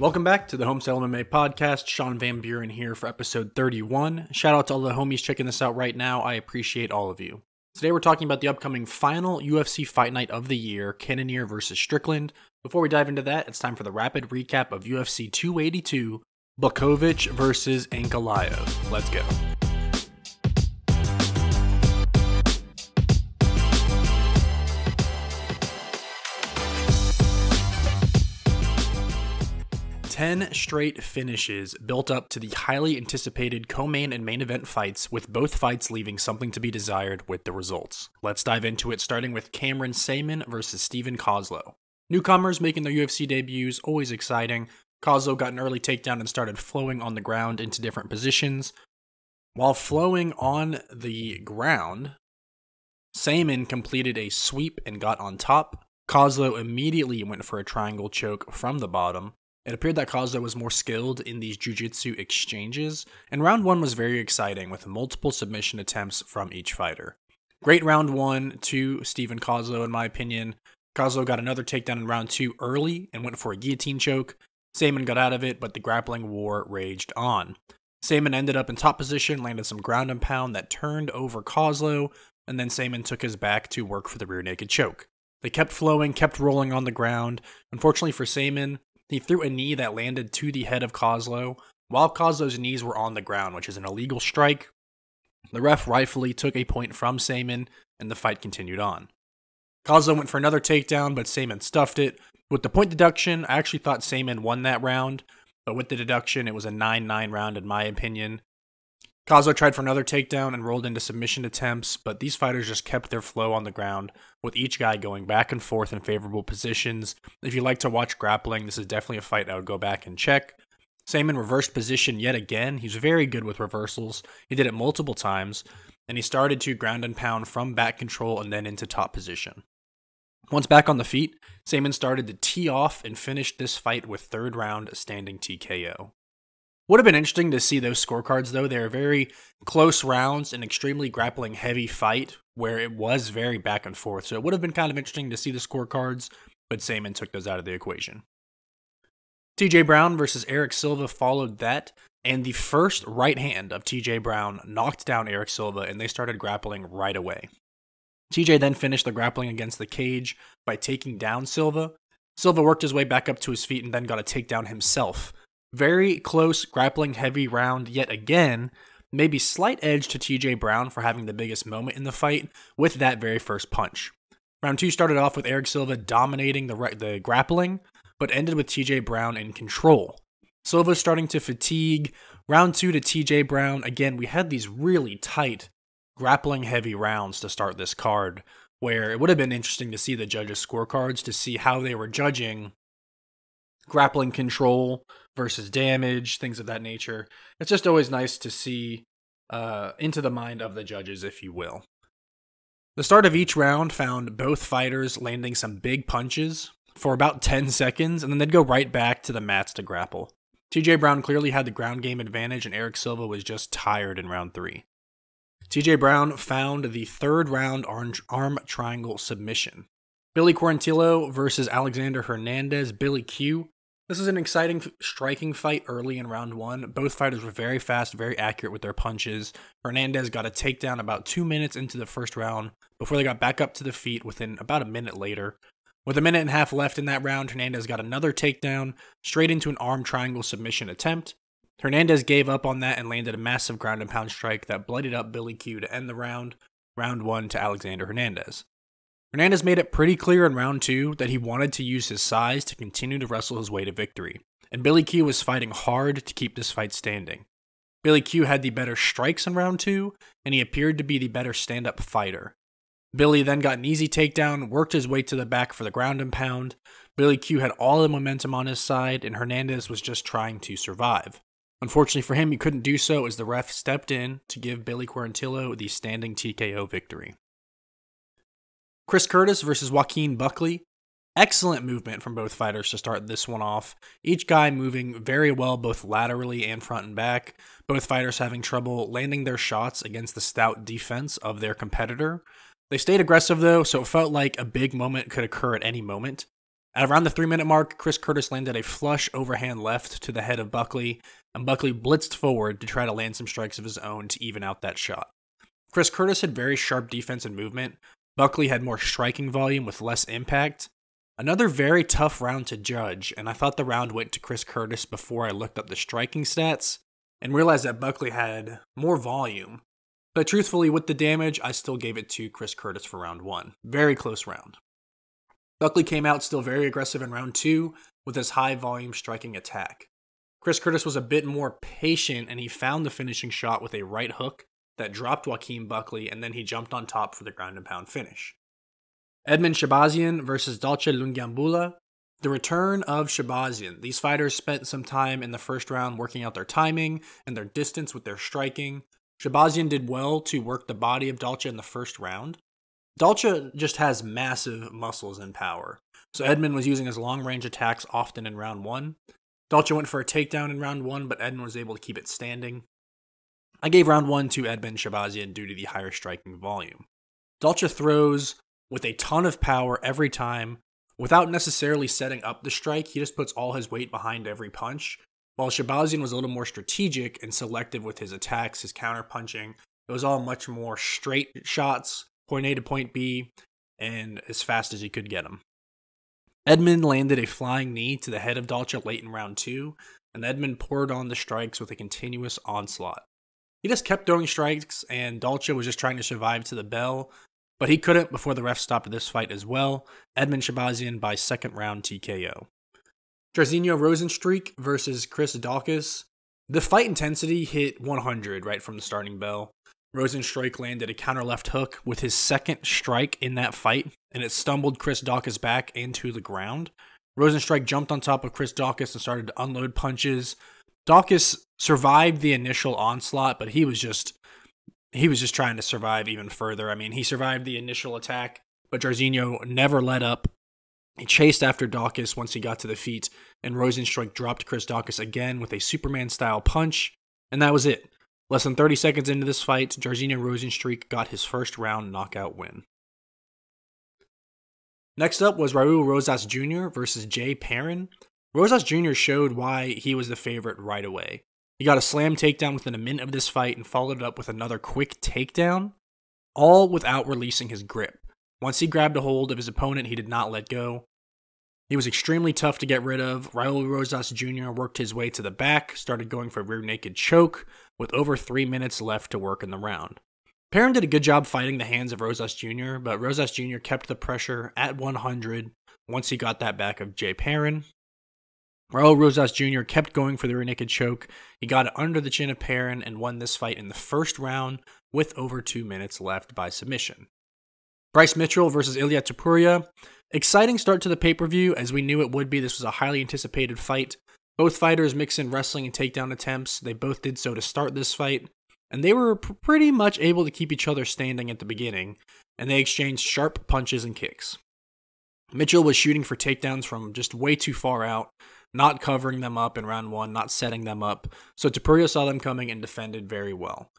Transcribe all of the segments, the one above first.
Welcome back to the Homestyle MMA podcast. Sean Van Buren here for episode 31. Shout out to all the homies checking this out right now. I appreciate all of you. Today we're talking about the upcoming final UFC fight night of the year, Cannonier versus Strickland. Before we dive into that, it's time for the rapid recap of UFC 282, Blachowicz versus Ankalaev. Let's go. 10 straight finishes built up to the highly anticipated co main and main event fights, with both fights leaving something to be desired with the results. Let's dive into it, starting with Cameron Saaiman versus Steven Koslow. Newcomers making their UFC debuts, always exciting. Koslow got an early takedown and started flowing on the ground into different positions. While flowing on the ground, Saaiman completed a sweep and got on top. Koslow immediately went for a triangle choke from the bottom. It appeared that Koslow was more skilled in these jiu-jitsu exchanges, and round one was very exciting with multiple submission attempts from each fighter. Great round one to Steven Koslow, in my opinion. Koslow got another takedown in round two early and went for a guillotine choke. Saaiman got out of it, but the grappling war raged on. Saaiman ended up in top position, landed some ground and pound that turned over Koslow, and then Saaiman took his back to work for the rear naked choke. They kept flowing, kept rolling on the ground. Unfortunately for Saaiman, he threw a knee that landed to the head of Koslow while Koslow's knees were on the ground, which is an illegal strike. The ref rightfully took a point from Saaiman, and the fight continued on. Koslow went for another takedown, but Saaiman stuffed it. With the point deduction, I actually thought Saaiman won that round, but with the deduction, it was a 9 9 round in my opinion. Koslow tried for another takedown and rolled into submission attempts, but these fighters just kept their flow on the ground, with each guy going back and forth in favorable positions. If you like to watch grappling, this is definitely a fight I would go back and check. Saaiman reversed position yet again. He's very good with reversals. He did it multiple times, and he started to ground and pound from back control and then into top position. Once back on the feet, Saaiman started to tee off and finished this fight with third round standing TKO. Would have been interesting to see those scorecards, though. They're very close rounds, an extremely grappling heavy fight where it was very back and forth. So it would have been kind of interesting to see the scorecards, but Saaiman took those out of the equation. TJ Brown versus Eric Silva followed that, and the first right hand of TJ Brown knocked down Eric Silva, and they started grappling right away. TJ then finished the grappling against the cage by taking down Silva. Silva worked his way back up to his feet and then got a takedown himself very close, grappling heavy round yet again. Maybe slight edge to TJ Brown for having the biggest moment in the fight with that very first punch. Round two started off with Eric Silva dominating the, the grappling, but ended with TJ Brown in control. Silva starting to fatigue. Round two to TJ Brown. Again, we had these really tight, grappling heavy rounds to start this card, where it would have been interesting to see the judges' scorecards to see how they were judging grappling control versus damage, things of that nature. It's just always nice to see uh, into the mind of the judges, if you will. The start of each round found both fighters landing some big punches for about 10 seconds, and then they'd go right back to the mats to grapple. TJ Brown clearly had the ground game advantage, and Eric Silva was just tired in round three. TJ Brown found the third round arm triangle submission. Billy Quarantillo versus Alexander Hernandez. Billy Q this is an exciting striking fight early in round one. Both fighters were very fast, very accurate with their punches. Hernandez got a takedown about two minutes into the first round before they got back up to the feet within about a minute later. With a minute and a half left in that round, Hernandez got another takedown straight into an arm triangle submission attempt. Hernandez gave up on that and landed a massive ground and pound strike that bloodied up Billy Q to end the round, round one to Alexander Hernandez. Hernandez made it pretty clear in round two that he wanted to use his size to continue to wrestle his way to victory, and Billy Q was fighting hard to keep this fight standing. Billy Q had the better strikes in round two, and he appeared to be the better stand up fighter. Billy then got an easy takedown, worked his way to the back for the ground and pound. Billy Q had all the momentum on his side, and Hernandez was just trying to survive. Unfortunately for him, he couldn't do so as the ref stepped in to give Billy Quarantillo the standing TKO victory. Chris Curtis versus Joaquin Buckley. Excellent movement from both fighters to start this one off. Each guy moving very well, both laterally and front and back. Both fighters having trouble landing their shots against the stout defense of their competitor. They stayed aggressive though, so it felt like a big moment could occur at any moment. At around the three minute mark, Chris Curtis landed a flush overhand left to the head of Buckley, and Buckley blitzed forward to try to land some strikes of his own to even out that shot. Chris Curtis had very sharp defense and movement. Buckley had more striking volume with less impact. Another very tough round to judge, and I thought the round went to Chris Curtis before I looked up the striking stats and realized that Buckley had more volume. But truthfully, with the damage, I still gave it to Chris Curtis for round one. Very close round. Buckley came out still very aggressive in round two with his high volume striking attack. Chris Curtis was a bit more patient and he found the finishing shot with a right hook that dropped Joaquin Buckley and then he jumped on top for the ground and pound finish. Edmen Shahbazyan versus Dalcha Lungiambula. The return of Shahbazyan. These fighters spent some time in the first round working out their timing and their distance with their striking. Shahbazyan did well to work the body of Dalcha in the first round, Dalcha just has massive muscles and power. So Edmen was using his long range attacks often in round one. Dalcha went for a takedown in round one, but Edmen was able to keep it standing. I gave round one to Edmen Shahbazyan due to the higher striking volume. Dalcha throws with a ton of power every time without necessarily setting up the strike. He just puts all his weight behind every punch. While Shahbazyan was a little more strategic and selective with his attacks, his counter punching, it was all much more straight shots point A to point B, and as fast as he could get them. Edmen landed a flying knee to the head of Dalcha late in round two, and Edmen poured on the strikes with a continuous onslaught. He just kept throwing strikes, and Dalcha was just trying to survive to the bell, but he couldn't before the ref stopped this fight as well. Edmen Shahbazyan by second round TKO. Jairzinho Rozenstruik versus Chris Daukaus. The fight intensity hit 100 right from the starting bell. Rozenstruik landed a counter left hook with his second strike in that fight, and it stumbled Chris Daukaus back into the ground. Rozenstruik jumped on top of Chris Daukaus and started to unload punches. Daukaus survived the initial onslaught, but he was just he was just trying to survive even further. I mean, he survived the initial attack, but Jairzinho never let up. He chased after Daukaus once he got to the feet, and Rozenstruik dropped Chris Daukaus again with a Superman style punch, and that was it. Less than 30 seconds into this fight, Jairzinho Rozenstruik got his first round knockout win. Next up was Raul Rosas Jr. versus Jay Perrin. Rosas Jr. showed why he was the favorite right away. He got a slam takedown within a minute of this fight and followed it up with another quick takedown, all without releasing his grip. Once he grabbed a hold of his opponent, he did not let go. He was extremely tough to get rid of. Raul Rosas Jr. worked his way to the back, started going for a rear naked choke, with over three minutes left to work in the round. Perrin did a good job fighting the hands of Rosas Jr., but Rosas Jr. kept the pressure at 100 once he got that back of Jay Perrin. Raul Rosas Jr. kept going for the rear naked choke. He got it under the chin of Perrin and won this fight in the first round with over two minutes left by submission. Bryce Mitchell versus Ilya Topuria. Exciting start to the pay per view, as we knew it would be. This was a highly anticipated fight. Both fighters mix in wrestling and takedown attempts. They both did so to start this fight, and they were pr- pretty much able to keep each other standing at the beginning, and they exchanged sharp punches and kicks. Mitchell was shooting for takedowns from just way too far out, not covering them up in round one, not setting them up, so Topuria saw them coming and defended very well.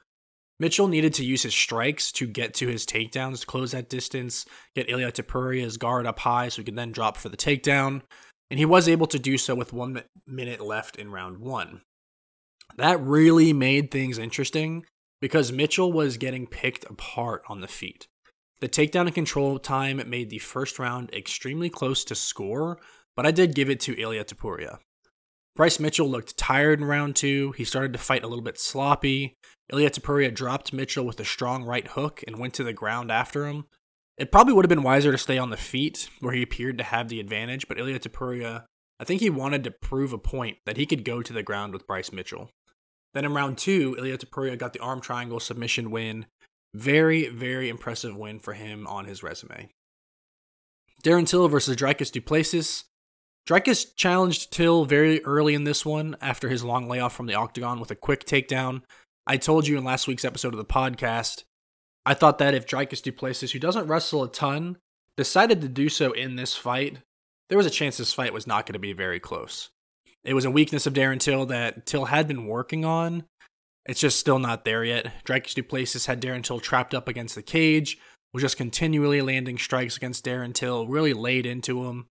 Mitchell needed to use his strikes to get to his takedowns to close that distance, get Ilia Topuria's guard up high so he could then drop for the takedown, and he was able to do so with one minute left in round one. That really made things interesting because Mitchell was getting picked apart on the feet. The takedown and control time made the first round extremely close to score, but I did give it to Ilya Topuria. Bryce Mitchell looked tired in round two. He started to fight a little bit sloppy. Ilya Topuria dropped Mitchell with a strong right hook and went to the ground after him. It probably would have been wiser to stay on the feet, where he appeared to have the advantage, but Ilya Topuria, I think he wanted to prove a point that he could go to the ground with Bryce Mitchell. Then in round two, Ilya Topuria got the arm triangle submission win. Very, very impressive win for him on his resume. Darren Till versus Dricus Du Plessis. Dricus challenged Till very early in this one after his long layoff from the octagon with a quick takedown. I told you in last week's episode of the podcast, I thought that if Dricus Du Plessis, who doesn't wrestle a ton, decided to do so in this fight, there was a chance this fight was not going to be very close. It was a weakness of Darren Till that Till had been working on. It's just still not there yet. Dricus Du Plessis had Darren Till trapped up against the cage, was just continually landing strikes against Darren Till, really laid into him.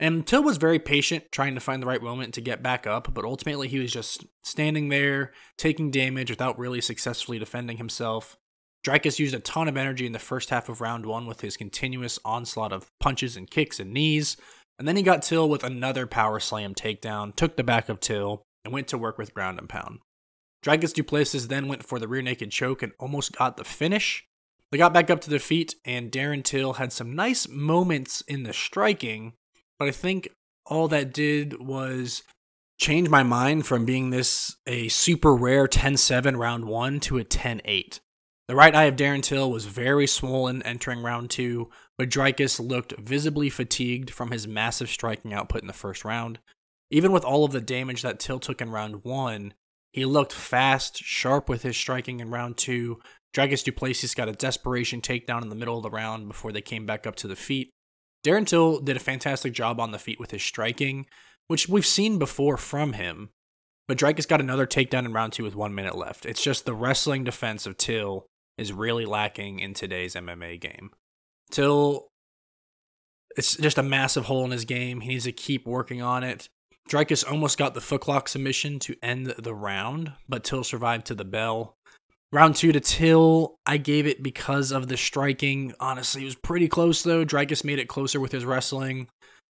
And Till was very patient, trying to find the right moment to get back up, but ultimately he was just standing there, taking damage without really successfully defending himself. Dricus used a ton of energy in the first half of round one with his continuous onslaught of punches and kicks and knees, and then he got Till with another power slam takedown, took the back of Till, and went to work with ground and pound. Dricus Du Plessis then went for the rear naked choke and almost got the finish. They got back up to their feet, and Darren Till had some nice moments in the striking, but I think all that did was change my mind from being this a super rare 10-7 round 1 to a 10-8. The right eye of Darren Till was very swollen entering round 2, but Dricus looked visibly fatigued from his massive striking output in the first round. Even with all of the damage that Till took in round 1, he looked fast, sharp with his striking in round 2. Dricus Du Plessis got a desperation takedown in the middle of the round before they came back up to the feet. Darren Till did a fantastic job on the feet with his striking, which we've seen before from him. But Dricus got another takedown in round two with one minute left. It's just the wrestling defense of Till is really lacking in today's MMA game. Till, it's just a massive hole in his game. He needs to keep working on it. Dricus almost got the footlock submission to end the round, but Till survived to the bell. Round two to Till, I gave it because of the striking. Honestly, it was pretty close though. Dricus made it closer with his wrestling.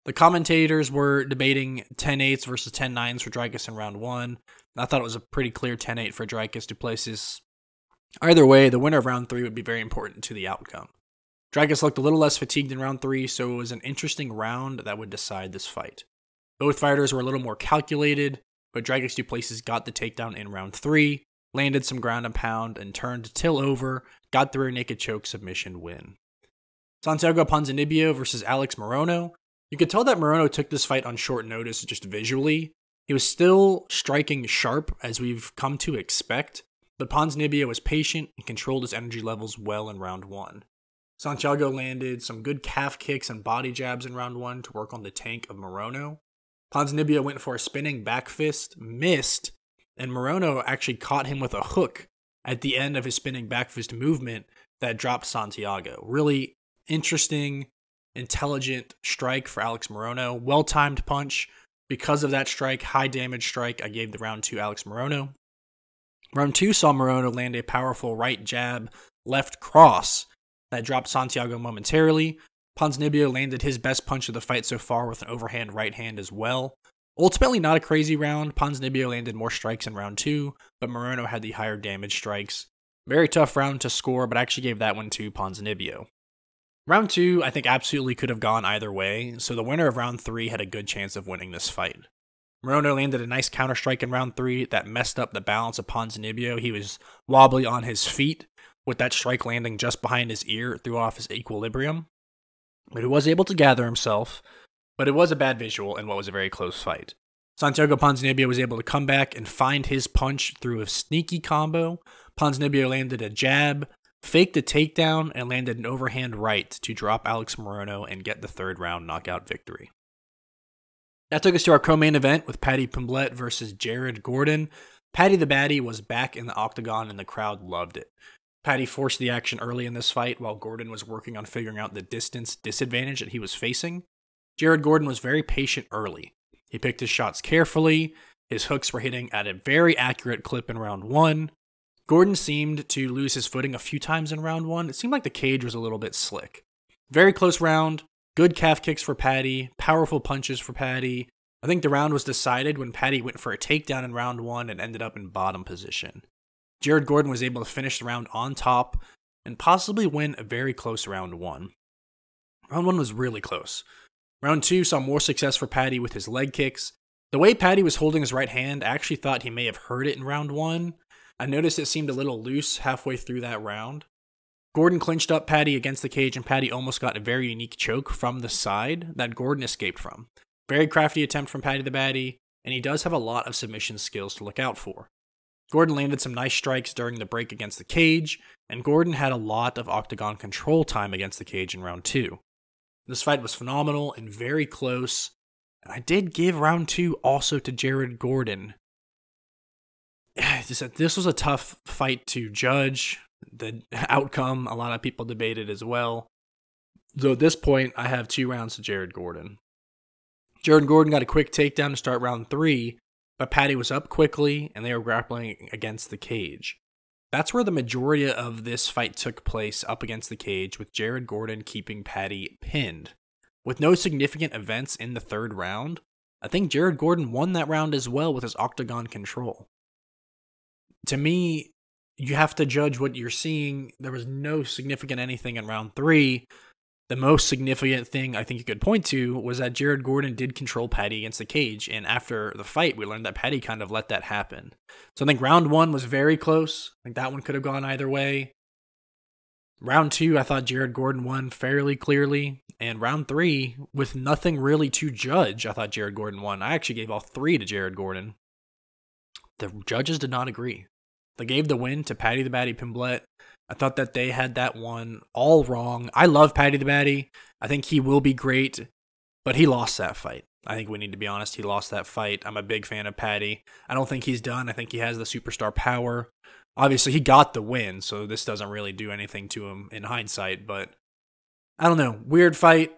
The commentators were debating 10 8s versus 10 9s for Dricus in round one. I thought it was a pretty clear 10 8 for Dricus Du Plessis. Either way, the winner of round three would be very important to the outcome. Dricus looked a little less fatigued in round three, so it was an interesting round that would decide this fight. Both fighters were a little more calculated, but Dricus Du Plessis got the takedown in round three, landed some ground and pound, and turned Till over, got the rear naked choke submission win. Santiago Ponzinibbio versus Alex Morono. You could tell that Morono took this fight on short notice just visually. He was still striking sharp, as we've come to expect, but Ponzinibbio was patient and controlled his energy levels well in round one. Santiago landed some good calf kicks and body jabs in round one to work on the tank of Morono. Ponzinibbio went for a spinning back fist, missed, and Morono actually caught him with a hook at the end of his spinning back fist movement that dropped Santiago. Really interesting, intelligent strike for Alex Morono. Well timed punch. Because of that strike, high damage strike, I gave the round to Alex Morono. Round two saw Morono land a powerful right jab, left cross that dropped Santiago momentarily. Ponzinibbio landed his best punch of the fight so far with an overhand right hand as well. Ultimately, not a crazy round. Ponzinibbio landed more strikes in round two, but Morono had the higher damage strikes. Very tough round to score, but I actually gave that one to Ponzinibbio. Round two, I think absolutely could have gone either way, so the winner of round three had a good chance of winning this fight. Morono landed a nice counter strike in round three that messed up the balance of Ponzinibbio. He was wobbly on his feet, with that strike landing just behind his ear, threw off his equilibrium. But he was able to gather himself, but it was a bad visual in what was a very close fight. Santiago Ponzinibbio was able to come back and find his punch through a sneaky combo. Ponzinibbio landed a jab, faked a takedown, and landed an overhand right to drop Alex Morono and get the third round knockout victory. That took us to our co-main event with Paddy Pimblett versus Jared Gordon. Paddy the Baddy was back in the octagon and the crowd loved it. Paddy forced the action early in this fight while Gordon was working on figuring out the distance disadvantage that he was facing. Jared Gordon was very patient early. He picked his shots carefully. His hooks were hitting at a very accurate clip in round one. Gordon seemed to lose his footing a few times in round one. It seemed like the cage was a little bit slick. Very close round. Good calf kicks for Paddy, Powerful punches for Paddy. I think the round was decided when Paddy went for a takedown in round one and ended up in bottom position. Jared Gordon was able to finish the round on top and possibly win a very close round one. Round one was really close. Round two saw more success for Paddy with his leg kicks. The way Paddy was holding his right hand, I actually thought he may have hurt it in round one. I noticed it seemed a little loose halfway through that round. Gordon clinched up Paddy against the cage, and Paddy almost got a very unique choke from the side that Gordon escaped from. Very crafty attempt from Paddy the Baddy, and he does have a lot of submission skills to look out for. Gordon landed some nice strikes during the break against the cage, and Gordon had a lot of octagon control time against the cage in round two. This fight was phenomenal and very close, and I did give round two also to Jared Gordon. This was a tough fight to judge. The outcome, a lot of people debated as well. So at this point, I have two rounds to Jared Gordon. Jared Gordon got a quick takedown to start round three, but Paddy was up quickly and they were grappling against the cage. That's where the majority of this fight took place up against the cage, with Jared Gordon keeping Paddy pinned. With no significant events in the third round, I think Jared Gordon won that round as well with his octagon control. To me, you have to judge what you're seeing. There was no significant anything in round three. The most significant thing I think you could point to was that Jared Gordon did control Paddy against the cage. And after the fight, we learned that Paddy kind of let that happen. So I think round one was very close. I think that one could have gone either way. Round two, I thought Jared Gordon won fairly clearly. And round three, with nothing really to judge, I thought Jared Gordon won. I actually gave all three to Jared Gordon. The judges did not agree. They gave the win to Paddy the Baddy Pimblett. I thought that they had that one all wrong. I love Paddy the Baddy. I think he will be great, but he lost that fight. I think we need to be honest. He lost that fight. I'm a big fan of Paddy. I don't think he's done. I think he has the superstar power. Obviously, he got the win, so this doesn't really do anything to him in hindsight, but I don't know. Weird fight.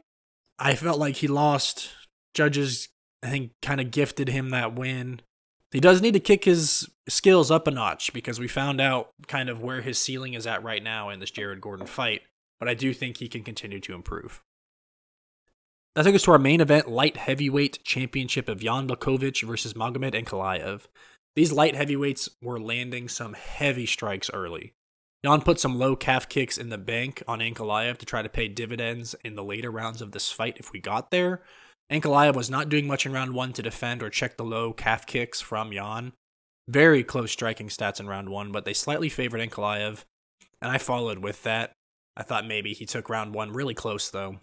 I felt like he lost. Judges, I think, kind of gifted him that win. He does need to kick his skills up a notch because we found out kind of where his ceiling is at right now in this Jared Gordon fight, but I do think he can continue to improve. That took us to our main event, light heavyweight championship of Jan Blachowicz versus Magomed Ankalaev. These light heavyweights were landing some heavy strikes early. Jan put some low calf kicks in the bank on Ankalaev to try to pay dividends in the later rounds of this fight if we got there, Ankalaev was not doing much in round one to defend or check the low calf kicks from Jan. Very close striking stats in round one, but they slightly favored Ankalaev, and I followed with that. I thought maybe he took round one really close though.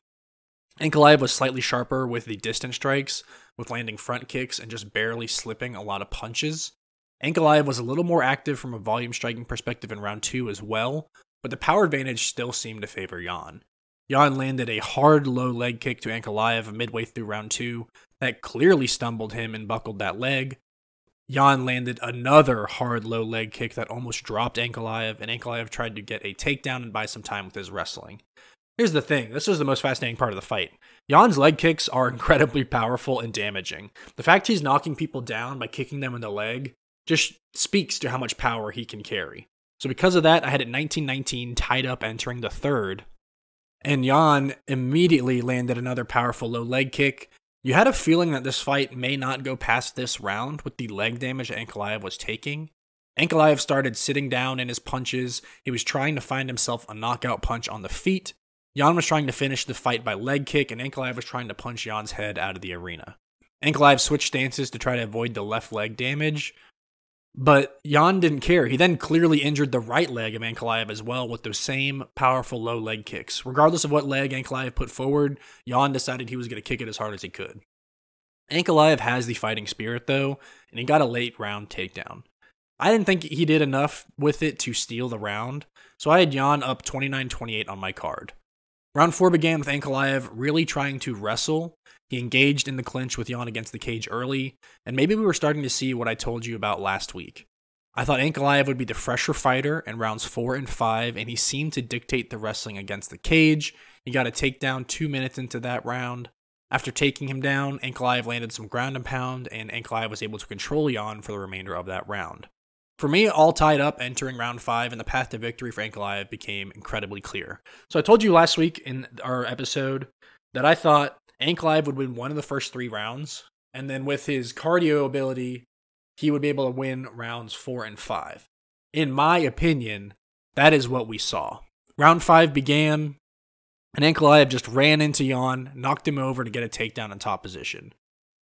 Ankalaev was slightly sharper with the distance strikes, with landing front kicks and just barely slipping a lot of punches. Ankalaev was a little more active from a volume striking perspective in round two as well, but the power advantage still seemed to favor Jan. Jan landed a hard low leg kick to Ankalaev midway through round two that clearly stumbled him and buckled that leg. Jan landed another hard low leg kick that almost dropped Ankalaev, and Ankalaev tried to get a takedown and buy some time with his wrestling. Here's the thing this was the most fascinating part of the fight. Jan's leg kicks are incredibly powerful and damaging. The fact he's knocking people down by kicking them in the leg just speaks to how much power he can carry. So, because of that, I had it 1919 tied up entering the third and Jan immediately landed another powerful low leg kick. You had a feeling that this fight may not go past this round with the leg damage Ankalaev was taking. Ankalaev started sitting down in his punches. He was trying to find himself a knockout punch on the feet. Jan was trying to finish the fight by leg kick, and Ankalaev was trying to punch Jan's head out of the arena. Ankalaev switched stances to try to avoid the left leg damage, but Jan didn't care. He then clearly injured the right leg of Ankalaev as well with those same powerful low leg kicks. Regardless of what leg Ankalaev put forward, Jan decided he was going to kick it as hard as he could. Ankalaev has the fighting spirit though, and he got a late round takedown. I didn't think he did enough with it to steal the round, so I had Jan up 29 28 on my card. Round 4 began with Ankalaev really trying to wrestle he engaged in the clinch with Jan against the cage early, and maybe we were starting to see what I told you about last week. I thought Ankalaev would be the fresher fighter in rounds 4 and 5, and he seemed to dictate the wrestling against the cage. He got a takedown two minutes into that round. After taking him down, Ankalaev landed some ground and pound, and Ankalaev was able to control Jan for the remainder of that round. For me, all tied up entering round five, and the path to victory for Ankalaev became incredibly clear. So I told you last week in our episode that I thought Ankalaev would win one of the first three rounds, and then with his cardio ability, he would be able to win rounds four and five. In my opinion, that is what we saw. Round five began, and Ankalaev just ran into Jan, knocked him over to get a takedown in top position.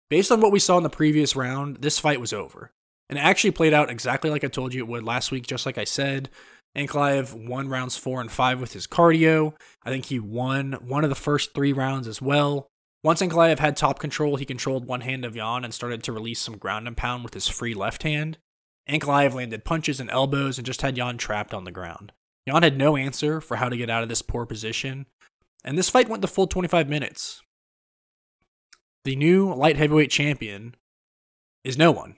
Based on what we saw in the previous round, this fight was over. And it actually played out exactly like I told you it would last week, just like I said. Ankalaev won rounds four and five with his cardio. I think he won one of the first three rounds as well. Once Ankalaev had top control, he controlled one hand of Jan and started to release some ground and pound with his free left hand. Ankalaev landed punches and elbows and just had Jan trapped on the ground. Jan had no answer for how to get out of this poor position, and this fight went the full 25 minutes. The new light heavyweight champion is no one.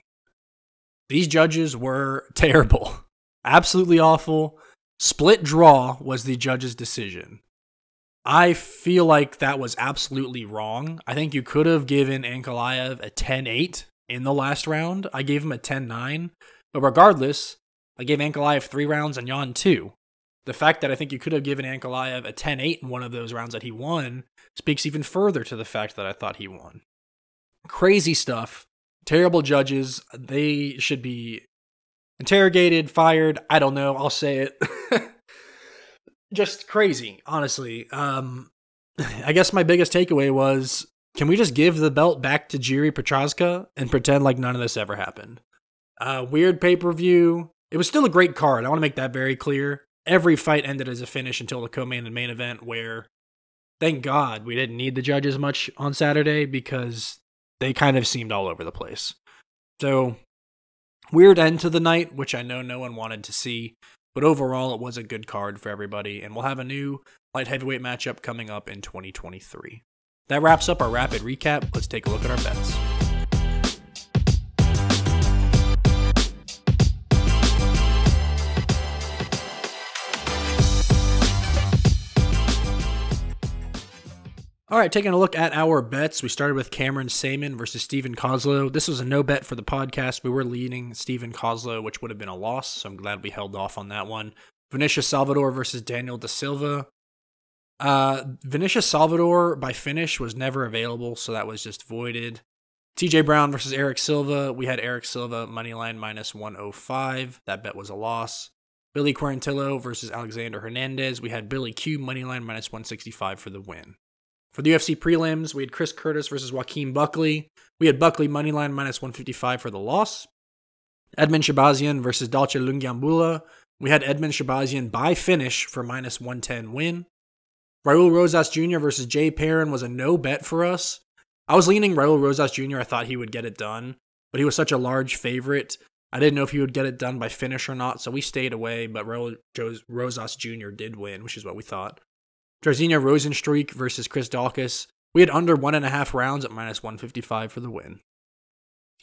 These judges were terrible, absolutely awful. Split draw was the judge's decision. I feel like that was absolutely wrong. I think you could have given Ankalaev a 10 8 in the last round. I gave him a 10 9. But regardless, I gave Ankalaev three rounds and Jan two. The fact that I think you could have given Ankalaev a 10 8 in one of those rounds that he won speaks even further to the fact that I thought he won. Crazy stuff. Terrible judges. They should be interrogated, fired. I don't know. I'll say it. just crazy, honestly. Um, I guess my biggest takeaway was can we just give the belt back to Jiri Prochazka and pretend like none of this ever happened? Uh, weird pay per view. It was still a great card. I want to make that very clear. Every fight ended as a finish until the co-main and main event, where thank God we didn't need the judges much on Saturday because they kind of seemed all over the place. So weird end to the night, which I know no one wanted to see. But overall, it was a good card for everybody, and we'll have a new light heavyweight matchup coming up in 2023. That wraps up our rapid recap. Let's take a look at our bets. All right, taking a look at our bets. We started with Cameron Saaiman versus Steven Koslow. This was a no bet for the podcast. We were leading Steven Koslow, which would have been a loss, so I'm glad we held off on that one. Vinicius Salvador versus Daniel Da Silva. Uh, Salvador by finish was never available, so that was just voided. TJ Brown versus Eric Silva. We had Eric Silva moneyline minus 105. That bet was a loss. Billy Quarantillo versus Alexander Hernandez. We had Billy Q moneyline minus 165 for the win. For the UFC prelims, we had Chris Curtis versus Joaquin Buckley. We had Buckley moneyline minus 155 for the loss. Edmen Shahbazyan versus Dalcha Lungiambula. We had Edmen Shahbazyan by finish for minus 110 win. Raul Rosas Jr. versus Jay Perrin was a no bet for us. I was leaning Raul Rosas Jr. I thought he would get it done, but he was such a large favorite. I didn't know if he would get it done by finish or not, so we stayed away. But Raul Rosas Jr. did win, which is what we thought. Jairzinho Rozenstruik versus Chris Daukaus. We had under one and a half rounds at minus 155 for the win.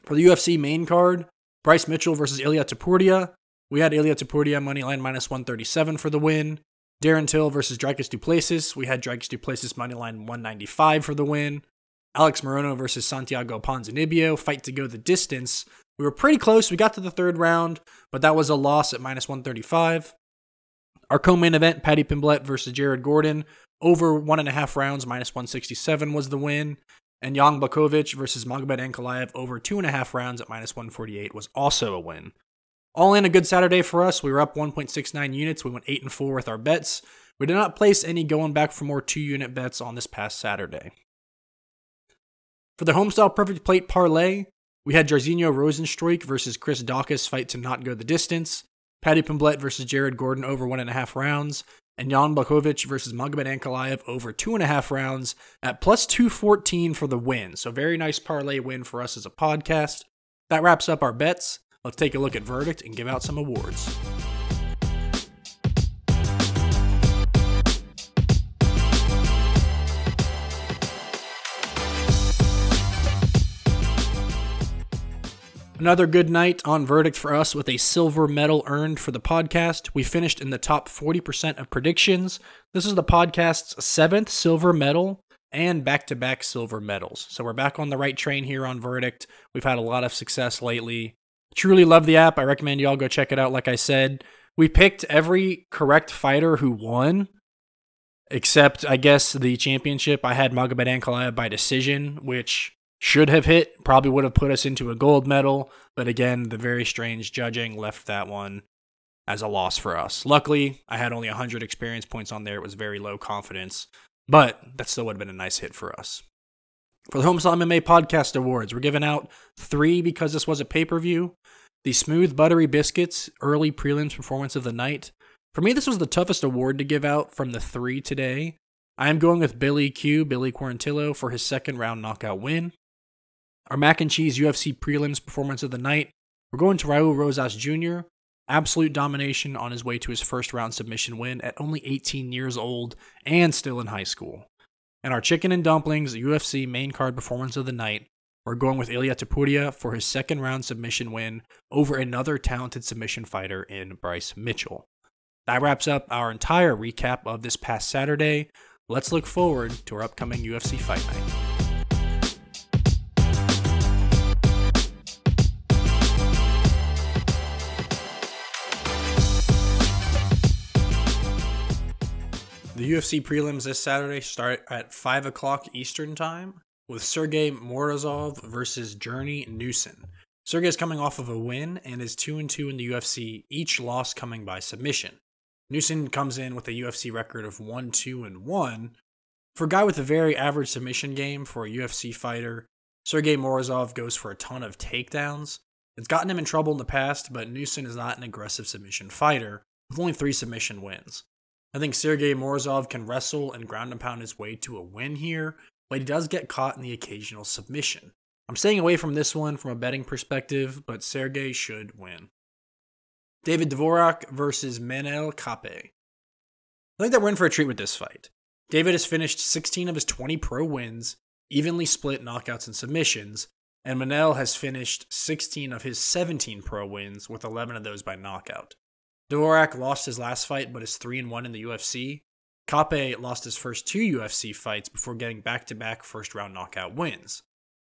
For the UFC main card, Bryce Mitchell versus Ilia Topuria. We had Ilia Topuria moneyline minus 137 for the win. Darren Till versus Dricus Du Plessis. We had Dricus Du Plessis moneyline 195 for the win. Alex Morono versus Santiago Ponzinibbio. Fight to go the distance. We were pretty close. We got to the third round, but that was a loss at minus 135. Our co-main event, Paddy Pimblett versus Jared Gordon, over one and a half rounds, minus 167 was the win. And Jan Blachowicz versus Magomed Ankalaev over two and a half rounds at minus 148 was also a win. All in a good Saturday for us. We were up 1.69 units. We went 8 and 4 with our bets. We did not place any going back for more two unit bets on this past Saturday. For the homestyle perfect plate parlay, we had Jairzinho Rozenstruik versus Chris Daukaus fight to not go the distance. Paddy Pimblett versus Jared Gordon over one and a half rounds, and Jan Blachowicz versus Magomed Ankalaev over two and a half rounds at plus 214 for the win. So, very nice parlay win for us as a podcast. That wraps up our bets. Let's take a look at verdict and give out some awards. Another good night on verdict for us with a silver medal earned for the podcast. We finished in the top 40% of predictions. This is the podcast's seventh silver medal and back to back silver medals. So we're back on the right train here on verdict. We've had a lot of success lately. Truly love the app. I recommend y'all go check it out. Like I said, we picked every correct fighter who won, except I guess the championship. I had Magomed Ankalaev by decision, which should have hit, probably would have put us into a gold medal. But again, the very strange judging left that one as a loss for us. Luckily, I had only 100 experience points on there. It was very low confidence, but that still would have been a nice hit for us. For the Homestyle MMA Podcast Awards, we're giving out three because this was a pay per view. The Smooth Buttery Biscuits Early Prelims Performance of the Night. For me, this was the toughest award to give out from the three today. I am going with Billy Q, Billy Quarantillo, for his second round knockout win. Our mac and cheese UFC prelims performance of the night. We're going to Raul Rosas Jr. Absolute domination on his way to his first round submission win at only 18 years old and still in high school. And our chicken and dumplings UFC main card performance of the night. We're going with Ilya Topuria for his second round submission win over another talented submission fighter in Bryce Mitchell. That wraps up our entire recap of this past Saturday. let's look forward to our upcoming UFC fight night. The UFC prelims this Saturday start at 5 o'clock Eastern Time with Sergey Morozov versus Journey Newson. Sergey is coming off of a win and is 2 and 2 in the UFC, each loss coming by submission. Newson comes in with a UFC record of 1 2 and 1. For a guy with a very average submission game for a UFC fighter, Sergey Morozov goes for a ton of takedowns. It's gotten him in trouble in the past, but Newson is not an aggressive submission fighter with only three submission wins. I think Sergey Morozov can wrestle and ground and pound his way to a win here, but he does get caught in the occasional submission. I'm staying away from this one from a betting perspective, but Sergey should win. David Dvorak versus Manel Kape. I think that we're in for a treat with this fight. David has finished 16 of his 20 pro wins, evenly split knockouts and submissions, and Manel has finished 16 of his 17 pro wins, with 11 of those by knockout. Dvorak lost his last fight, but is 3 and 1 in the UFC. Kape lost his first two UFC fights before getting back to back first round knockout wins.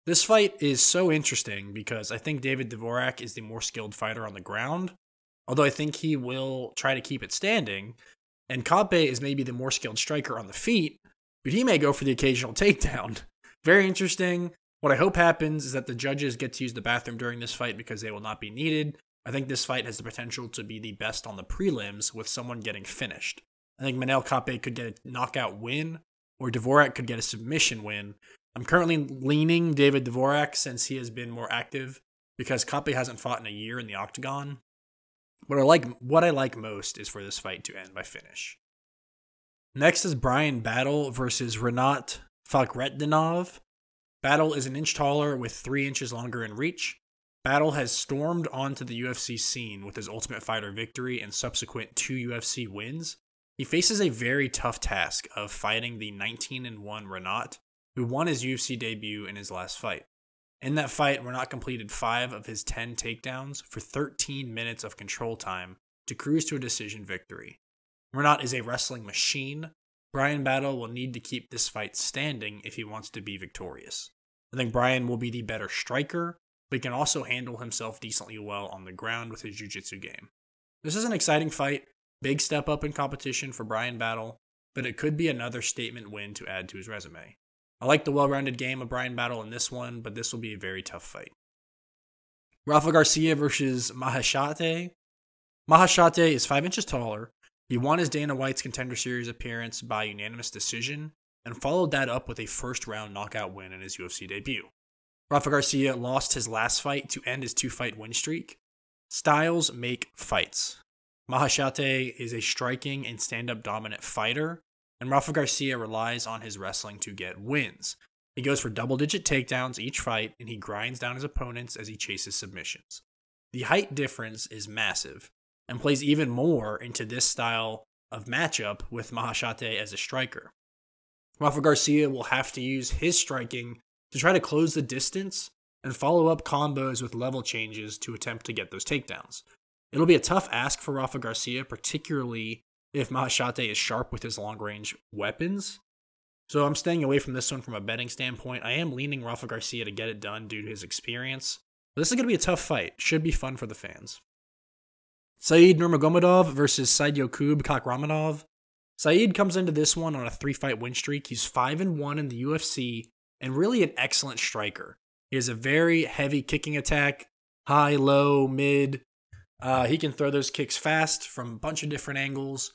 This fight is so interesting because I think David Dvorak is the more skilled fighter on the ground, although I think he will try to keep it standing. And Kape is maybe the more skilled striker on the feet, but he may go for the occasional takedown. Very interesting. What I hope happens is that the judges get to use the bathroom during this fight because they will not be needed. I think this fight has the potential to be the best on the prelims with someone getting finished. I think Manel Kape could get a knockout win, or Dvorak could get a submission win. I'm currently leaning David Dvorak since he has been more active because Kape hasn't fought in a year in the octagon. What I like what I like most is for this fight to end by finish. Next is Brian Battle versus Rinat Fakhretdinov. Battle is an inch taller with three inches longer in reach. Battle has stormed onto the UFC scene with his Ultimate Fighter victory and subsequent two UFC wins. He faces a very tough task of fighting the 19 and 1 Rinat, who won his UFC debut in his last fight. In that fight, Rinat completed 5 of his 10 takedowns for 13 minutes of control time to cruise to a decision victory. Rinat is a wrestling machine. Brian Battle will need to keep this fight standing if he wants to be victorious. I think Brian will be the better striker, but he can also handle himself decently well on the ground with his jiu-jitsu game. This is an exciting fight, big step up in competition for Brian Battle, but it could be another statement win to add to his resume. I like the well-rounded game of Brian Battle in this one, but this will be a very tough fight. Rafa Garcia versus Maheshate. Maheshate is 5 inches taller. He won his Dana White's Contender Series appearance by unanimous decision and followed that up with a first round knockout win in his UFC debut. Rafa Garcia lost his last fight to end his two fight win streak. Styles make fights. Maheshate is a striking and stand up dominant fighter, and Rafa Garcia relies on his wrestling to get wins. He goes for double digit takedowns each fight, and he grinds down his opponents as he chases submissions. The height difference is massive and plays even more into this style of matchup with Maheshate as a striker. Rafa Garcia will have to use his striking to try to close the distance and follow up combos with level changes to attempt to get those takedowns. It'll be a tough ask for Rafa Garcia, particularly if Maheshate is sharp with his long range weapons. So I'm staying away from this one from a betting standpoint. I am leaning Rafa Garcia to get it done due to his experience. But this is going to be a tough fight. Should be fun for the fans. Said Nurmagomedov versus Saidyokub Kakhramonov. Said comes into this one on a three fight win streak. He's 5 and 1 in the UFC and really an excellent striker. He has a very heavy kicking attack, high, low, mid. Uh, he can throw those kicks fast from a bunch of different angles.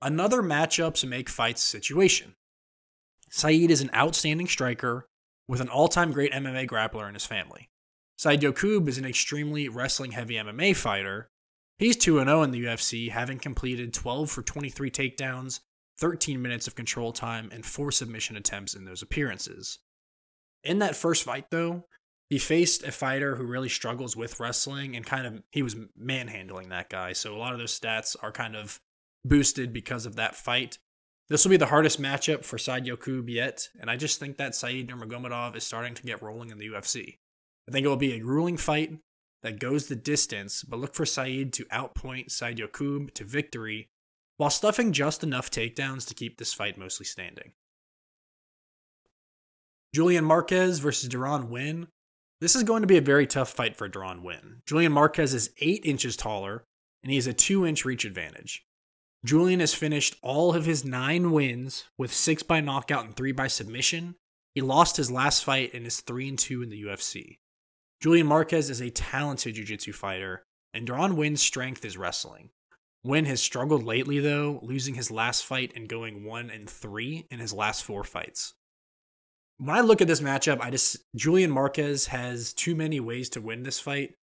Another matchups make fights situation. Said is an outstanding striker with an all time great MMA grappler in his family. Saidyokub is an extremely wrestling heavy MMA fighter. He's 2 0 in the UFC, having completed 12 for 23 takedowns, 13 minutes of control time, and 4 submission attempts in those appearances. In that first fight, though, he faced a fighter who really struggles with wrestling and kind of he was manhandling that guy. So a lot of those stats are kind of boosted because of that fight. This will be the hardest matchup for Saidyokub yet, and I just think that Said Nurmagomedov is starting to get rolling in the UFC. I think it will be a grueling fight that goes the distance, but look for Said to outpoint Saidyokub to victory while stuffing just enough takedowns to keep this fight mostly standing. Julian Marquez versus Deron Winn. This is going to be a very tough fight for Deron Winn. Julian Marquez is eight inches taller, and he has a two inch reach advantage. Julian has finished all of his nine wins with six by knockout and three by submission. He lost his last fight and is three and two in the UFC. Julian Marquez is a talented jiu-jitsu fighter, and Deron Winn's strength is wrestling. Winn has struggled lately though, losing his last fight and going one and three in his last four fights. When I look at this matchup, I just Julian Marquez has too many ways to win this fight.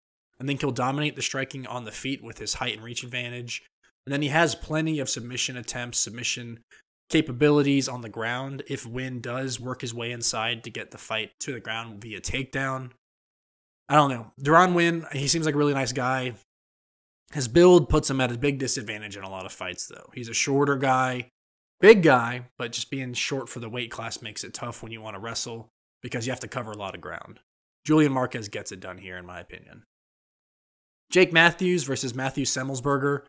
I think he'll dominate the striking on the feet with his height and reach advantage. And then he has plenty of submission attempts, submission capabilities on the ground if Winn does work his way inside to get the fight to the ground via takedown. I don't know. Deron Winn, he seems like a really nice guy. His build puts him at a big disadvantage in a lot of fights, though. He's a shorter guy, big guy, but just being short for the weight class makes it tough when you want to wrestle because you have to cover a lot of ground. Julian Marquez gets it done here, in my opinion. Jake Matthews versus Matthew Semelsberger.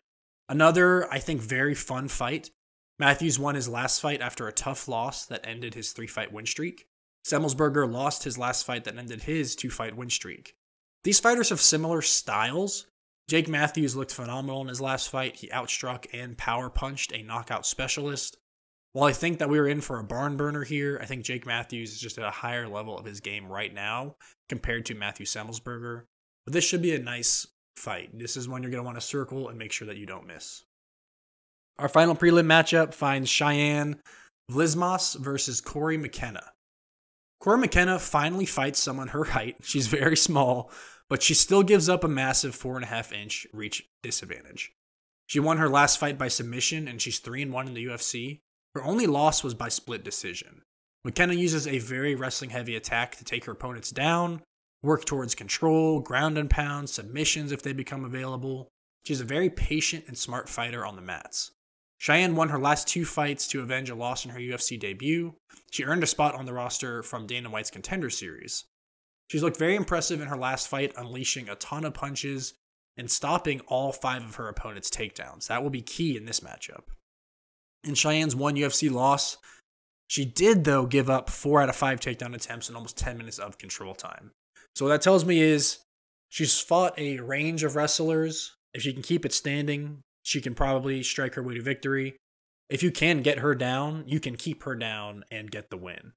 Another, I think, very fun fight. Matthews won his last fight after a tough loss that ended his three fight win streak. Semelsberger lost his last fight that ended his two fight win streak. These fighters have similar styles. Jake Matthews looked phenomenal in his last fight. He outstruck and power punched a knockout specialist. While I think that we were in for a barn burner here, I think Jake Matthews is just at a higher level of his game right now compared to Matthew Semelsberger. But this should be a nice fight. This is one you're going to want to circle and make sure that you don't miss. Our final prelim matchup finds Cheyanne Vlismas versus Cory McKenna. Cory McKenna finally fights someone her height. She's very small, but she still gives up a massive four and a half inch reach disadvantage. She won her last fight by submission, and she's three and one in the UFC. Her only loss was by split decision. McKenna uses a very wrestling heavy attack to take her opponents down, work towards control, ground and pound, submissions if they become available. She's a very patient and smart fighter on the mats. Cheyanne won her last two fights to avenge a loss in her UFC debut. She earned a spot on the roster from Dana White's Contender Series. She's looked very impressive in her last fight, unleashing a ton of punches and stopping all five of her opponent's takedowns. That will be key in this matchup. In Cheyanne's one UFC loss, she did, though, give up four out of five takedown attempts and almost 10 minutes of control time. So, what that tells me is she's fought a range of wrestlers. If she can keep it standing, she can probably strike her way to victory. If you can get her down, you can keep her down and get the win.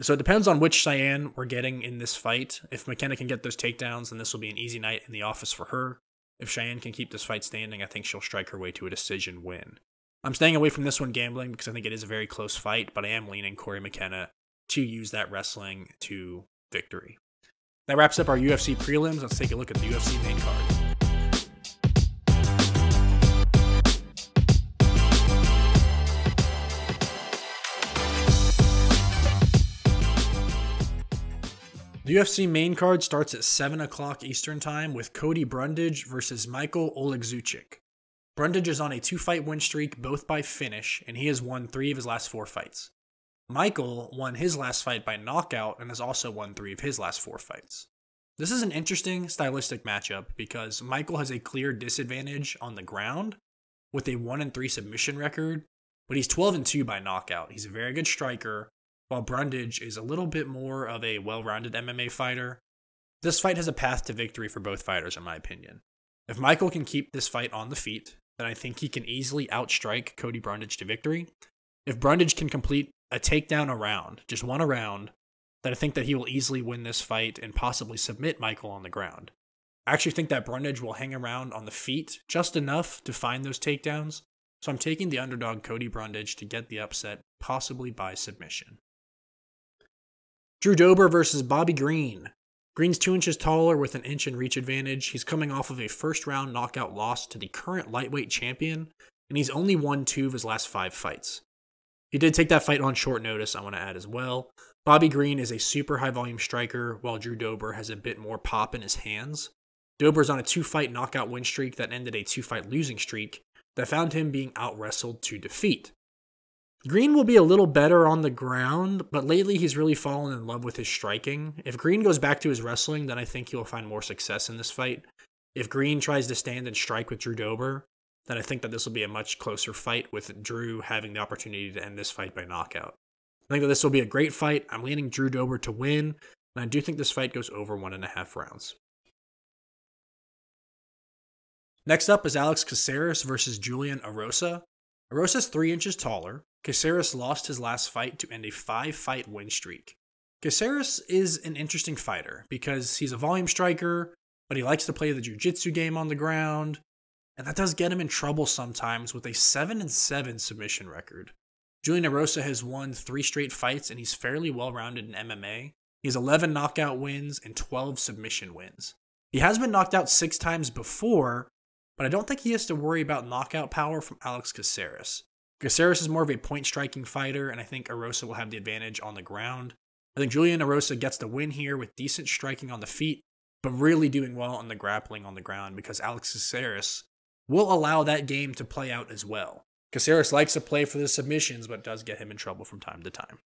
So it depends on which Cheyanne we're getting in this fight. If McKenna can get those takedowns, then this will be an easy night in the office for her. If Cheyanne can keep this fight standing, I think she'll strike her way to a decision win. I'm staying away from this one gambling because I think it is a very close fight, but I am leaning Cory McKenna to use that wrestling to victory. That wraps up our UFC prelims. Let's take a look at the UFC main card. The UFC main card starts at 7 o'clock Eastern Time with Cody Brundage versus Michael Oleksiejczuk. Brundage is on a two fight win streak, both by finish, and he has won three of his last four fights. Michael won his last fight by knockout and has also won three of his last four fights. This is an interesting stylistic matchup because Michael has a clear disadvantage on the ground with a 1 and 3 submission record, but he's 12 and 2 by knockout. He's a very good striker while Brundage is a little bit more of a well rounded MMA fighter. This fight has a path to victory for both fighters, in my opinion. If Michael can keep this fight on the feet, then I think he can easily outstrike Cody Brundage to victory. If Brundage can complete a takedown around, just one around, then I think that he will easily win this fight and possibly submit Michael on the ground. I actually think that Brundage will hang around on the feet just enough to find those takedowns, so I'm taking the underdog Cody Brundage to get the upset, possibly by submission. Drew Dober versus Bobby Green. Green's two inches taller with an inch in reach advantage. He's coming off of a first round knockout loss to the current lightweight champion, and he's only won two of his last five fights. He did take that fight on short notice, I want to add as well. Bobby Green is a super high volume striker, while Drew Dober has a bit more pop in his hands. Dober's on a two fight knockout win streak that ended a two fight losing streak that found him being out wrestled to defeat. Green will be a little better on the ground, but lately he's really fallen in love with his striking. If Green goes back to his wrestling, then I think he'll find more success in this fight. If Green tries to stand and strike with Drew Dober, then I think that this will be a much closer fight with Drew having the opportunity to end this fight by knockout. I think that this will be a great fight. I'm leaning Drew Dober to win, and I do think this fight goes over one and a half rounds. Next up is Alex Caceres versus Julian Erosa. Erosa's three inches taller. Caceres lost his last fight to end a five fight win streak. Caceres is an interesting fighter because he's a volume striker, but he likes to play the jiu-jitsu game on the ground, and that does get him in trouble sometimes with a 7 and 7 submission record. Julian Erosa has won 3 straight fights and he's fairly well-rounded in MMA. He has 11 knockout wins and 12 submission wins. He has been knocked out 6 times before, but I don't think he has to worry about knockout power from Alex Caceres. Caceres is more of a point striking fighter, and I think Erosa will have the advantage on the ground. I think Julian Erosa gets the win here with decent striking on the feet, but really doing well on the grappling on the ground because Alex Caceres will allow that game to play out as well. Caceres likes to play for the submissions, but does get him in trouble from time to time.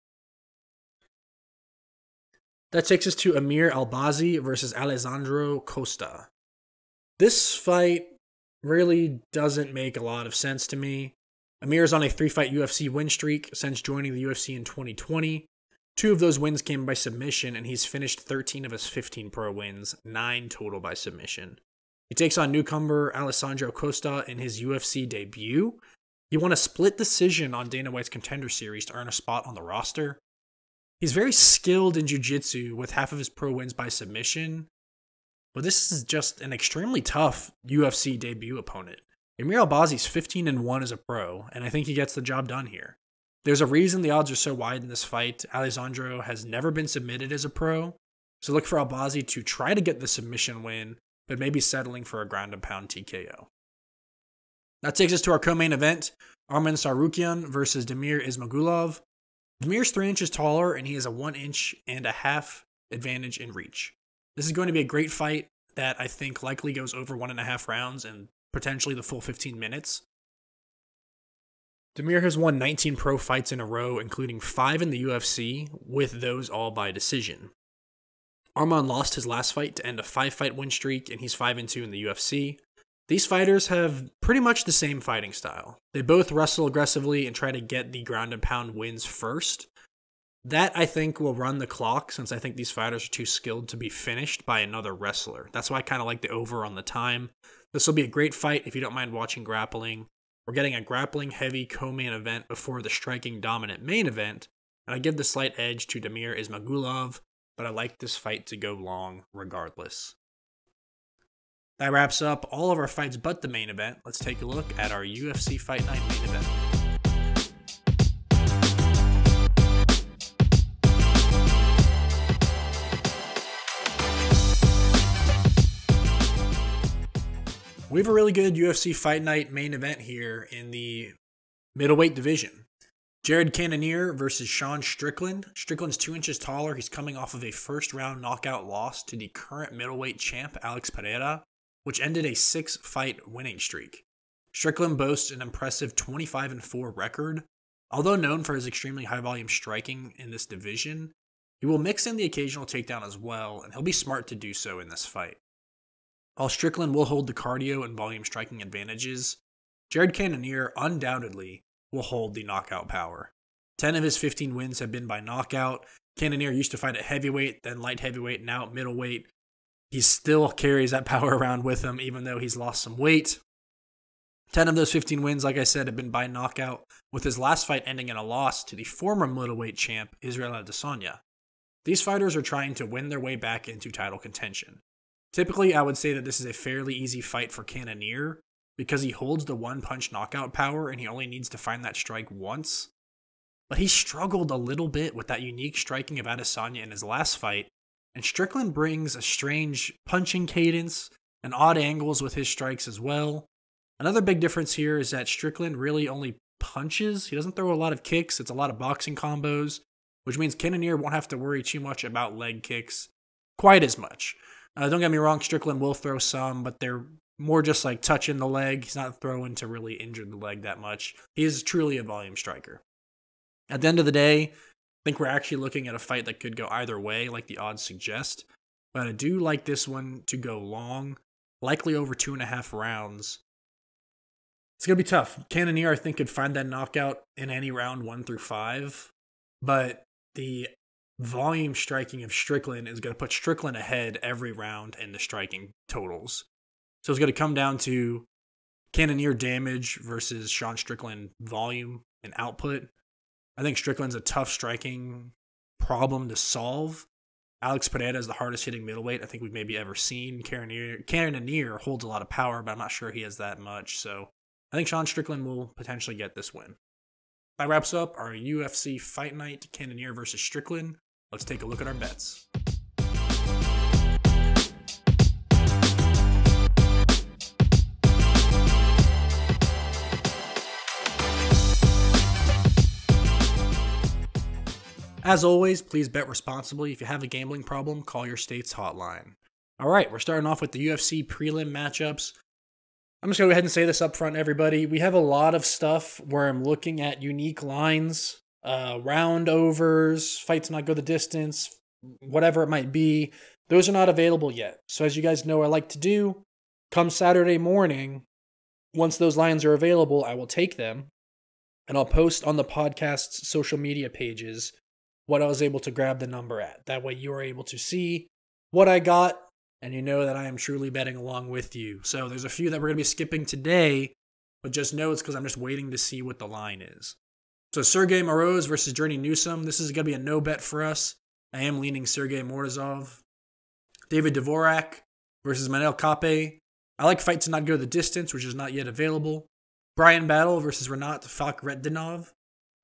That takes us to Amir Albazi versus Alessandro Costa. This fight really doesn't make a lot of sense to me. Amir is on a three fight UFC win streak since joining the UFC in 2020. Two of those wins came by submission, and he's finished 13 of his 15 pro wins, nine total by submission. He takes on newcomer Alessandro Costa in his UFC debut. He won a split decision on Dana White's contender series to earn a spot on the roster. He's very skilled in jiu jitsu with half of his pro wins by submission, but this is just an extremely tough UFC debut opponent. Amir Albazi's 15 and 1 as a pro, and I think he gets the job done here. There's a reason the odds are so wide in this fight. Alessandro has never been submitted as a pro, so look for Albazi to try to get the submission win, but maybe settling for a ground and pound TKO. That takes us to our co-main event: Arman Tsarukyan versus Damir Ismagulov. Damir's three inches taller, and he has a one inch and a half advantage in reach. This is going to be a great fight that I think likely goes over one and a half rounds and potentially the full 15 minutes. Damir has won 19 pro fights in a row, including five in the UFC, with those all by decision. Arman lost his last fight to end a five fight win streak, and he's 5 and 2 in the UFC. These fighters have pretty much the same fighting style. They both wrestle aggressively and try to get the ground and pound wins first. That I think will run the clock since I think these fighters are too skilled to be finished by another wrestler. That's why I kind of like the over on the time. This will be a great fight if you don't mind watching grappling. We're getting a grappling heavy co main event before the striking dominant main event, and I give the slight edge to Damir Ismagulov, but I like this fight to go long regardless. That wraps up all of our fights but the main event. Let's take a look at our UFC Fight Night main event. We have a really good UFC Fight Night main event here in the middleweight division. Jared Cannonier versus Sean Strickland. Strickland's two inches taller. He's coming off of a first round knockout loss to the current middleweight champ, Alex Pereira, which ended a six fight winning streak. Strickland boasts an impressive 25 and 4 record. Although known for his extremely high volume striking in this division, he will mix in the occasional takedown as well, and he'll be smart to do so in this fight. While Strickland will hold the cardio and volume striking advantages, Jared Cannonier undoubtedly will hold the knockout power. 10 of his 15 wins have been by knockout. Cannonier used to fight at heavyweight, then light heavyweight, now at middleweight. He still carries that power around with him, even though he's lost some weight. 10 of those 15 wins, like I said, have been by knockout, with his last fight ending in a loss to the former middleweight champ, Israel Adesanya. These fighters are trying to win their way back into title contention. Typically, I would say that this is a fairly easy fight for Cannonier because he holds the one punch knockout power and he only needs to find that strike once. But he struggled a little bit with that unique striking of Adesanya in his last fight, and Strickland brings a strange punching cadence and odd angles with his strikes as well. Another big difference here is that Strickland really only punches. He doesn't throw a lot of kicks. It's a lot of boxing combos, which means Cannonier won't have to worry too much about leg kicks quite as much. Uh, don't get me wrong, Strickland will throw some, but they're more just like touching the leg. He's not throwing to really injure the leg that much. He is truly a volume striker. At the end of the day, I think we're actually looking at a fight that could go either way, like the odds suggest. But I do like this one to go long, likely over two and a half rounds. It's going to be tough. Cannonier, I think, could find that knockout in any round one through five. but the volume striking of Strickland is going to put Strickland ahead every round in the striking totals. So it's going to come down to Cannonier damage versus Sean Strickland volume and output. I think Strickland's a tough striking problem to solve. Alex Pereira is the hardest hitting middleweight I think we've maybe ever seen. Cannonier holds a lot of power, but I'm not sure he has that much. So I think Sean Strickland will potentially get this win. That wraps up our UFC Fight Night Cannonier versus Strickland. Let's take a look at our bets. As always, please bet responsibly. If you have a gambling problem, call your state's hotline. All right, we're starting off with the UFC prelim matchups. I'm just going to go ahead and say this up front, everybody. We have a lot of stuff where I'm looking at unique lines, uh, round overs, fights not go the distance, whatever it might be. Those are not available yet. So, as you guys know, I like to do, come Saturday morning, once those lines are available, I will take them and I'll post on the podcast's social media pages what I was able to grab the number at. That way you are able to see what I got and you know that I am truly betting along with you. So there's a few that we're going to be skipping today, but just know it's because I'm just waiting to see what the line is. So Sergey Moroz versus Journey Newson. This is going to be a no bet for us. I am leaning Sergey Morozov. David Dvorak versus Manel Kape. I like fight to not go the distance, which is not yet available. Brian Battle versus Rinat Fakhretdinov.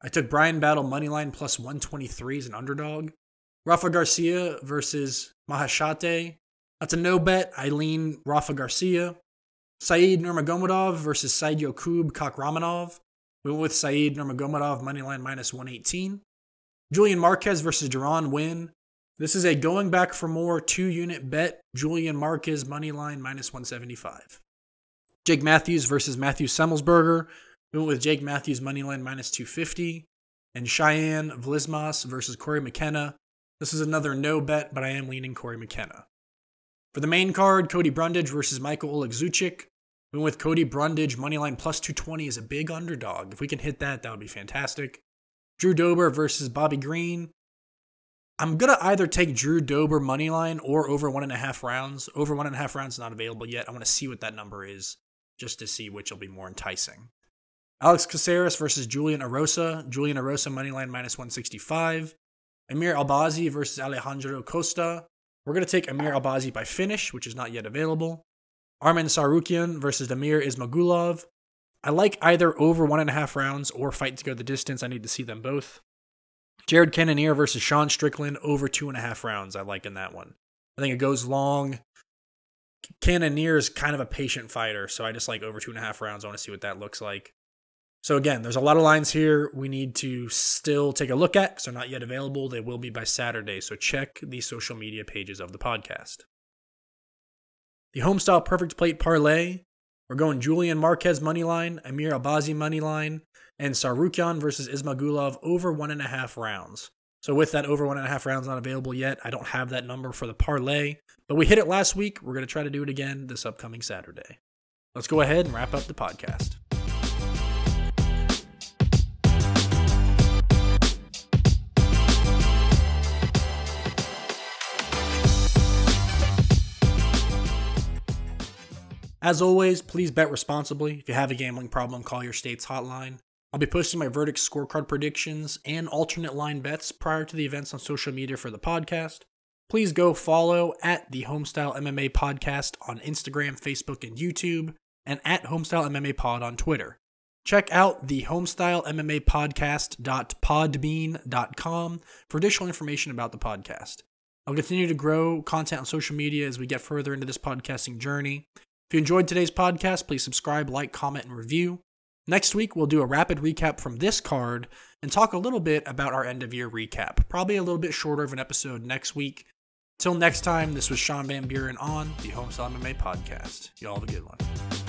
I took Brian Battle moneyline plus 123 as an underdog. Rafa Garcia versus Maheshate. That's a no bet. I lean Rafa Garcia. Said Nurmagomedov versus Said Yakub Kakhramonov. We went with Said Nurmagomedov moneyline minus 118. Julian Marquez versus Deron Winn. This is a going back for more two unit bet. Julian Marquez moneyline minus 175. Jake Matthews versus Matthew Semelsberger. We went with Jake Matthews moneyline minus 250 and Cheyanne Vlismas versus Cory McKenna. This is another no bet, but I am leaning Cory McKenna. For the main card, Cody Brundage versus Michael Oleksiejczuk. We went with Cody Brundage moneyline plus 220 is a big underdog. If we can hit that, that would be fantastic. Drew Dober versus Bobby Green. I'm gonna either take Drew Dober moneyline or over one and a half rounds. Over one and a half rounds not available yet. I want to see what that number is, just to see which will be more enticing. Alex Caceres versus Julian Erosa. Julian Erosa moneyline minus 165. Amir Albazi versus Alejandro Costa. We're going to take Amir Albazi by finish, which is not yet available. Arman Tsarukyan versus Damir Ismagulov. I like either over one and a half rounds or fight to go the distance. I need to see them both. Jared Cannonier versus Sean Strickland over two and a half rounds. I like in that one. I think it goes long. Cannonier is kind of a patient fighter, so I just like over two and a half rounds. I want to see what that looks like. So again, there's a lot of lines here we need to still take a look at because they're not yet available. They will be by Saturday. So check the social media pages of the podcast. The homestyle perfect plate parlay. We're going Julian Marquez money line, Amir Albazi money line, and Tsarukyan versus Ismagulov over one and a half rounds. So with that over one and a half rounds not available yet, I don't have that number for the parlay, but we hit it last week. We're going to try to do it again this upcoming Saturday. Let's go ahead and wrap up the podcast. As always, please bet responsibly. If you have a gambling problem, call your state's hotline. I'll be posting my verdict scorecard predictions and alternate line bets prior to the events on social media for the podcast. Please go follow at the Homestyle MMA Podcast on Instagram, Facebook, and YouTube, and at Homestyle MMA Pod on Twitter. Check out the Homestyle MMA Podcast.podbean.com for additional information about the podcast. I'll continue to grow content on social media as we get further into this podcasting journey. If you enjoyed today's podcast, please subscribe, like, comment, and review. Next week, we'll do a rapid recap from this card and talk a little bit about our end of year recap. Probably a little bit shorter of an episode next week. Till next time, this was Sean Van Buren on the Homestyle MMA podcast. Y'all have a good one.